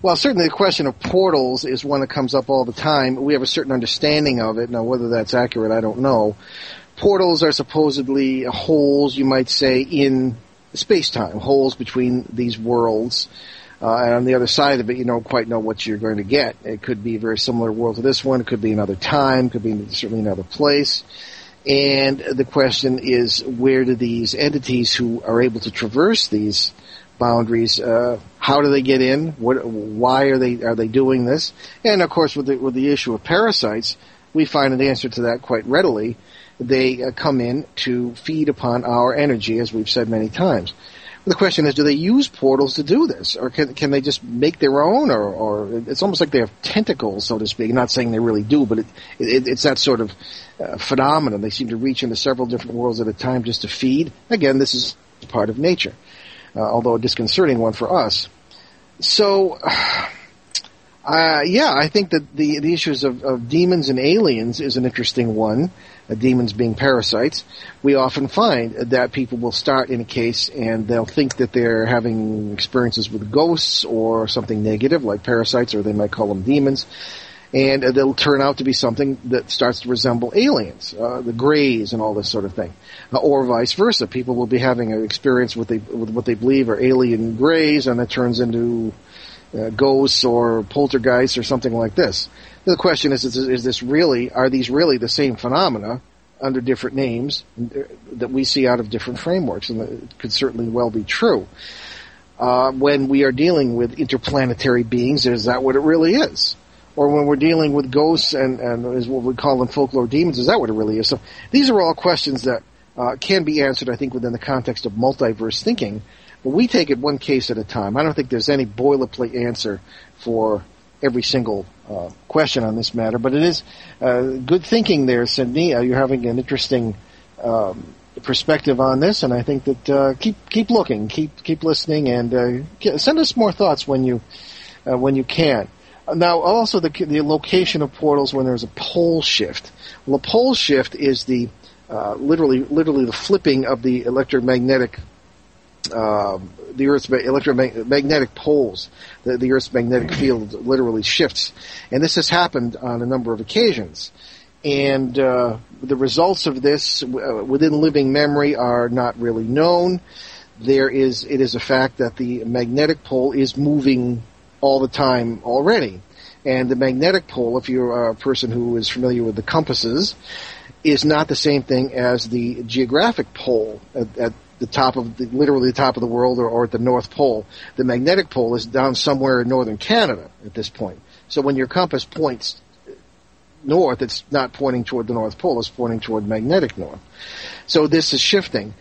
Well, certainly the question of portals is one that comes up all the time. We have a certain understanding of it. Now, whether that's accurate, I don't know. Portals are supposedly holes, you might say, in space-time, holes between these worlds. Uh, and on the other side of it, you don't quite know what you're going to get. It could be a very similar world to this one. It could be another time. Could be certainly another place. And the question is, where do these entities who are able to traverse these boundaries, uh, how do they get in? What, why are they are they doing this? And of course, with the with the issue of parasites, we find an answer to that quite readily. They uh, come in to feed upon our energy, as we've said many times. The question is, do they use portals to do this, or can can they just make their own, or, or it's almost like they have tentacles, so to speak. not saying they really do, but it, it, it's that sort of uh, phenomenon. They seem to reach into several different worlds at a time just to feed. Again, this is part of nature, uh, although a disconcerting one for us. So, <sighs> uh, yeah, I think that the the issues of, of demons and aliens is an interesting one. Uh, demons being parasites, we often find that people will start in a case and they'll think that they're having experiences with ghosts or something negative, like parasites, or they might call them demons, and uh, they'll turn out to be something that starts to resemble aliens, uh, the Greys and all this sort of thing, uh, or vice versa. People will be having an experience with, with what they believe are alien Greys, and it turns into uh, ghosts or poltergeists or something like this. The question is, is, is this really, are these really the same phenomena under different names that we see out of different frameworks? And it could certainly well be true. Uh, when we are dealing with interplanetary beings, is that what it really is? Or when we're dealing with ghosts and, and is what we call them folklore demons, is that what it really is? So these are all questions that uh, can be answered, I think, within the context of multiverse thinking. But we take it one case at a time. I don't think there's any boilerplate answer for every single uh, question on this matter, but it is uh, good thinking there, Sydney. Uh, you're having an interesting um, perspective on this, and I think that uh, keep keep looking, keep keep listening, and uh, send us more thoughts when you uh, when you can. Now, also the the location of portals when there's a pole shift. Well, a pole shift is the literally literally the flipping of the electromagnetic uh, the Earth's electromagnetic poles, the, the, Earth's magnetic field literally shifts, and this has happened on a number of occasions. And uh, the results of this uh, within living memory are not really known. There is it is a fact that the magnetic pole is moving all the time already, and the magnetic pole, if you're a person who is familiar with the compasses, is not the same thing as the geographic pole at, at the top of the, literally the top of the world or, or at the North Pole. The magnetic pole is down somewhere in northern Canada at this point. So when your compass points north, it's not pointing toward the North Pole, it's pointing toward magnetic north. So this is shifting.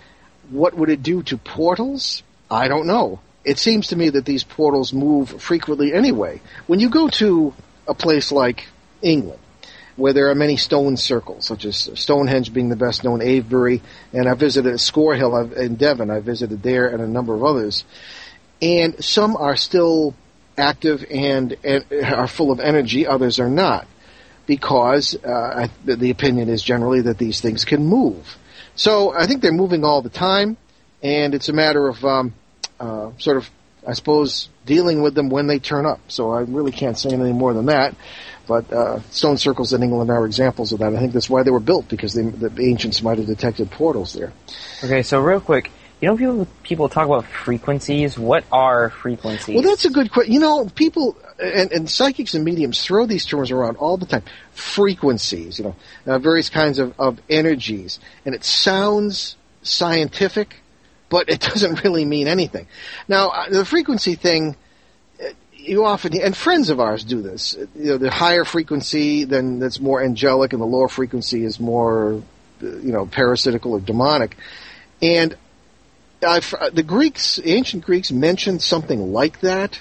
What would it do to portals? I don't know. It seems to me that these portals move frequently anyway. When you go to a place like England, where there are many stone circles, such as Stonehenge being the best known, Avebury, and I visited Scorhill in Devon. I visited there and a number of others. And some are still active and, and are full of energy, others are not, because uh, I, the opinion is generally that these things can move. So I think they're moving all the time, and it's a matter of um, uh, sort of, I suppose, dealing with them when they turn up. So I really can't say anything more than that. But uh, stone circles in England are examples of that. I think that's why they were built because they, the ancients might have detected portals there. Okay, so real quick, you know, people people talk about frequencies. What are frequencies? Well, that's a good question. You know, people and, and, psychics and mediums throw these terms around all the time. Frequencies, you know, uh, various kinds of, of energies, and it sounds scientific, but it <laughs> doesn't really mean anything. Now, uh, the frequency thing you often and friends of ours do this. You know, the higher frequency then that's more angelic, and the lower frequency is more, you know, parasitical or demonic. And I've, the Greeks, ancient Greeks, mentioned something like that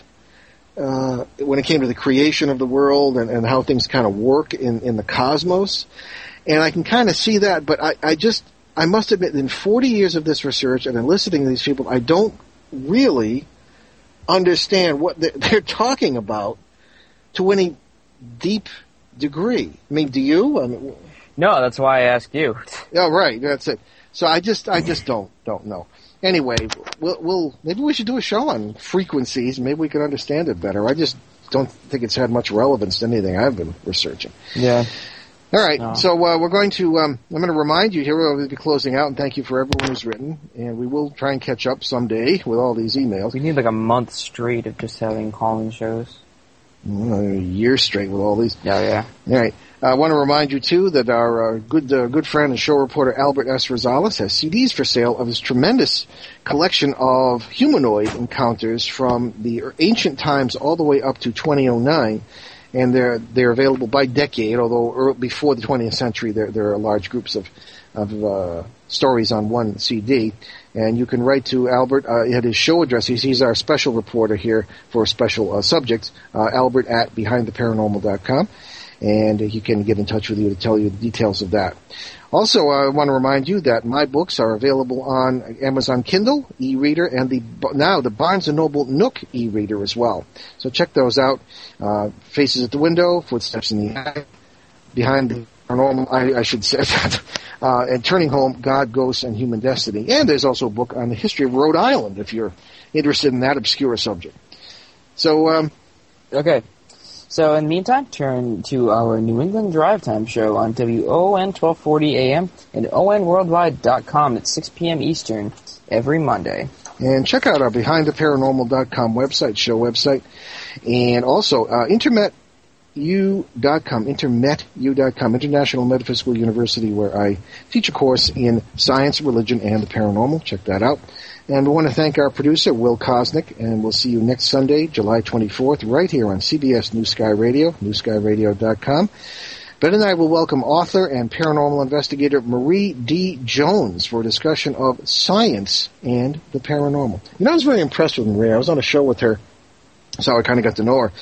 uh, when it came to the creation of the world and, and how things kind of work in, in the cosmos. And I can kind of see that, but I, I just, I must admit, in 40 years of this research and in listening to these people, I don't really understand what <laughs> they're talking about to any deep degree. I mean, do you? I mean, no, that's why I asked you. <laughs> Oh, right. That's it. So I just, I just don't, don't know. Anyway, we'll, we'll, maybe we should do a show on frequencies. Maybe we can understand it better. I just don't think it's had much relevance to anything I've been researching. Yeah. All right, no. so uh, we're going to. Um, I'm going to remind you here. We'll be closing out, and thank you for everyone who's written. And we will try and catch up someday with all these emails. We need like a month straight of just having calling shows. Mm, a year straight with all these. Yeah, yeah. All right. I want to remind you too that our uh, good uh, good friend and show reporter Albert S. Rosales has CDs for sale of his tremendous collection of humanoid encounters from the ancient times all the way up to 2009 and they're they're available by decade. Although before the 20th century, there there are large groups of of uh, stories on one CD, and you can write to Albert uh, at his show address. He's, he's our special reporter here for special uh, subjects. Uh, Albert at BehindTheParanormal.com, and he can get in touch with you to tell you the details of that. Also, I want to remind you that my books are available on Amazon Kindle e-reader and the now the Barnes and Noble Nook e-reader as well. So check those out. Uh, Faces at the Window, Footsteps in the Attic, Behind the Paranormal, I, I should say that, <laughs> uh, and Turning Home, God, Ghosts, and Human Destiny. And there's also a book on the history of Rhode Island if you're interested in that obscure subject. So, um, okay. So in the meantime, turn to our New England Drive Time show on WOON 1240 AM and ONWorldwide.com at 6 p.m. Eastern every Monday. And check out our BehindTheParanormal.com website, show website, and also uh, Intermet U.com, intermetu.com, International Metaphysical University, where I teach a course in science, religion, and the paranormal. Check that out. And we want to thank our producer, Will Kosnick, and we'll see you next Sunday, July 24th, right here on CBS New Sky Radio, newskyradio.com. Ben and I will welcome author and paranormal investigator Marie D. Jones for a discussion of science and the paranormal. You know, I was very impressed with Marie. I was on a show with her So I kind of got to know her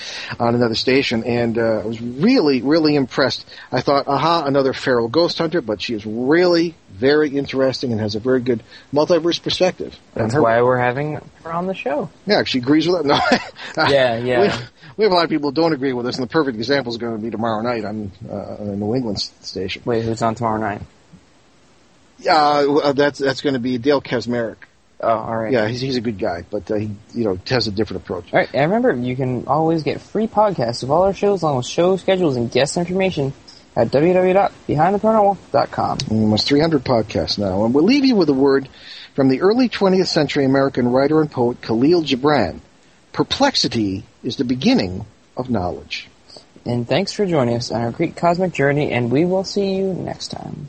on another station, and uh, I was really, really impressed. I thought, aha, another feral ghost hunter, but she is really very interesting and has a very good multiverse perspective. That's why we're having her on the show. Yeah, she agrees with it. <laughs> No, yeah, yeah. We, we, have a lot of people who don't agree with us, and the perfect example is going to be tomorrow night on uh, a New England station. Wait, who's on tomorrow night? Uh, that's that's going to be Dale Kaczmarek. Oh, all right. Yeah, he's he's a good guy, but uh, he you know has a different approach. All right, and remember, you can always get free podcasts of all our shows, along with show schedules and guest information at www.behindtheparanormal.com. Almost 300 podcasts now, and we'll leave you with a word from the early 20th century American writer and poet Khalil Gibran. Perplexity is the beginning of knowledge. And thanks for joining us on our great cosmic journey, and we will see you next time.